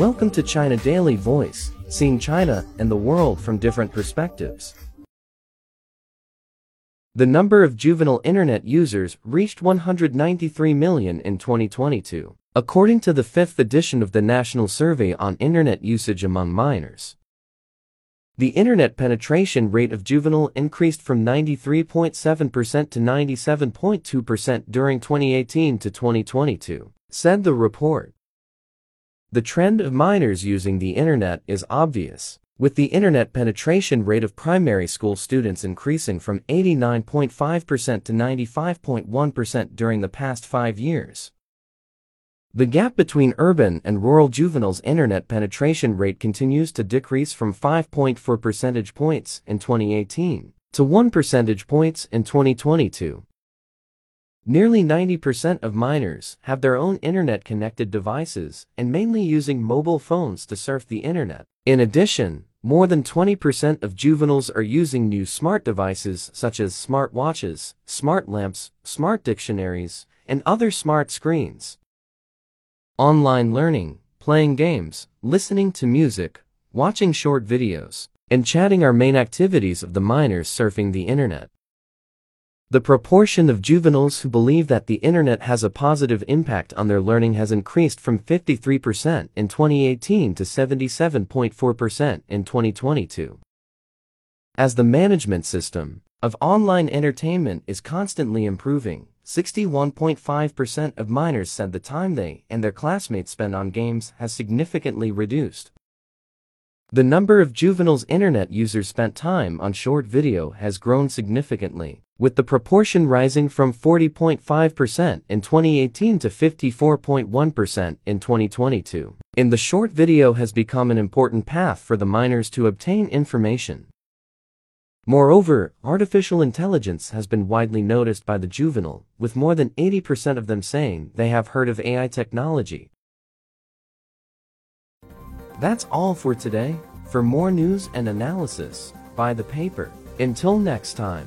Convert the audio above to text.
Welcome to China Daily Voice, seeing China and the world from different perspectives. The number of juvenile internet users reached 193 million in 2022, according to the fifth edition of the National Survey on Internet Usage Among Minors. The internet penetration rate of juvenile increased from 93.7% to 97.2% during 2018 to 2022, said the report. The trend of minors using the internet is obvious, with the internet penetration rate of primary school students increasing from 89.5% to 95.1% during the past five years. The gap between urban and rural juveniles' internet penetration rate continues to decrease from 5.4 percentage points in 2018 to 1 percentage points in 2022. Nearly 90% of minors have their own internet-connected devices and mainly using mobile phones to surf the internet. In addition, more than 20% of juveniles are using new smart devices such as smart watches, smart lamps, smart dictionaries, and other smart screens. Online learning, playing games, listening to music, watching short videos, and chatting are main activities of the minors surfing the internet. The proportion of juveniles who believe that the internet has a positive impact on their learning has increased from 53% in 2018 to 77.4% in 2022. As the management system of online entertainment is constantly improving, 61.5% of minors said the time they and their classmates spend on games has significantly reduced. The number of juveniles internet users spent time on short video has grown significantly, with the proportion rising from 40.5% in 2018 to 54.1% in 2022. In the short video has become an important path for the minors to obtain information. Moreover, artificial intelligence has been widely noticed by the juvenile, with more than 80% of them saying they have heard of AI technology. That's all for today. For more news and analysis, buy the paper. Until next time.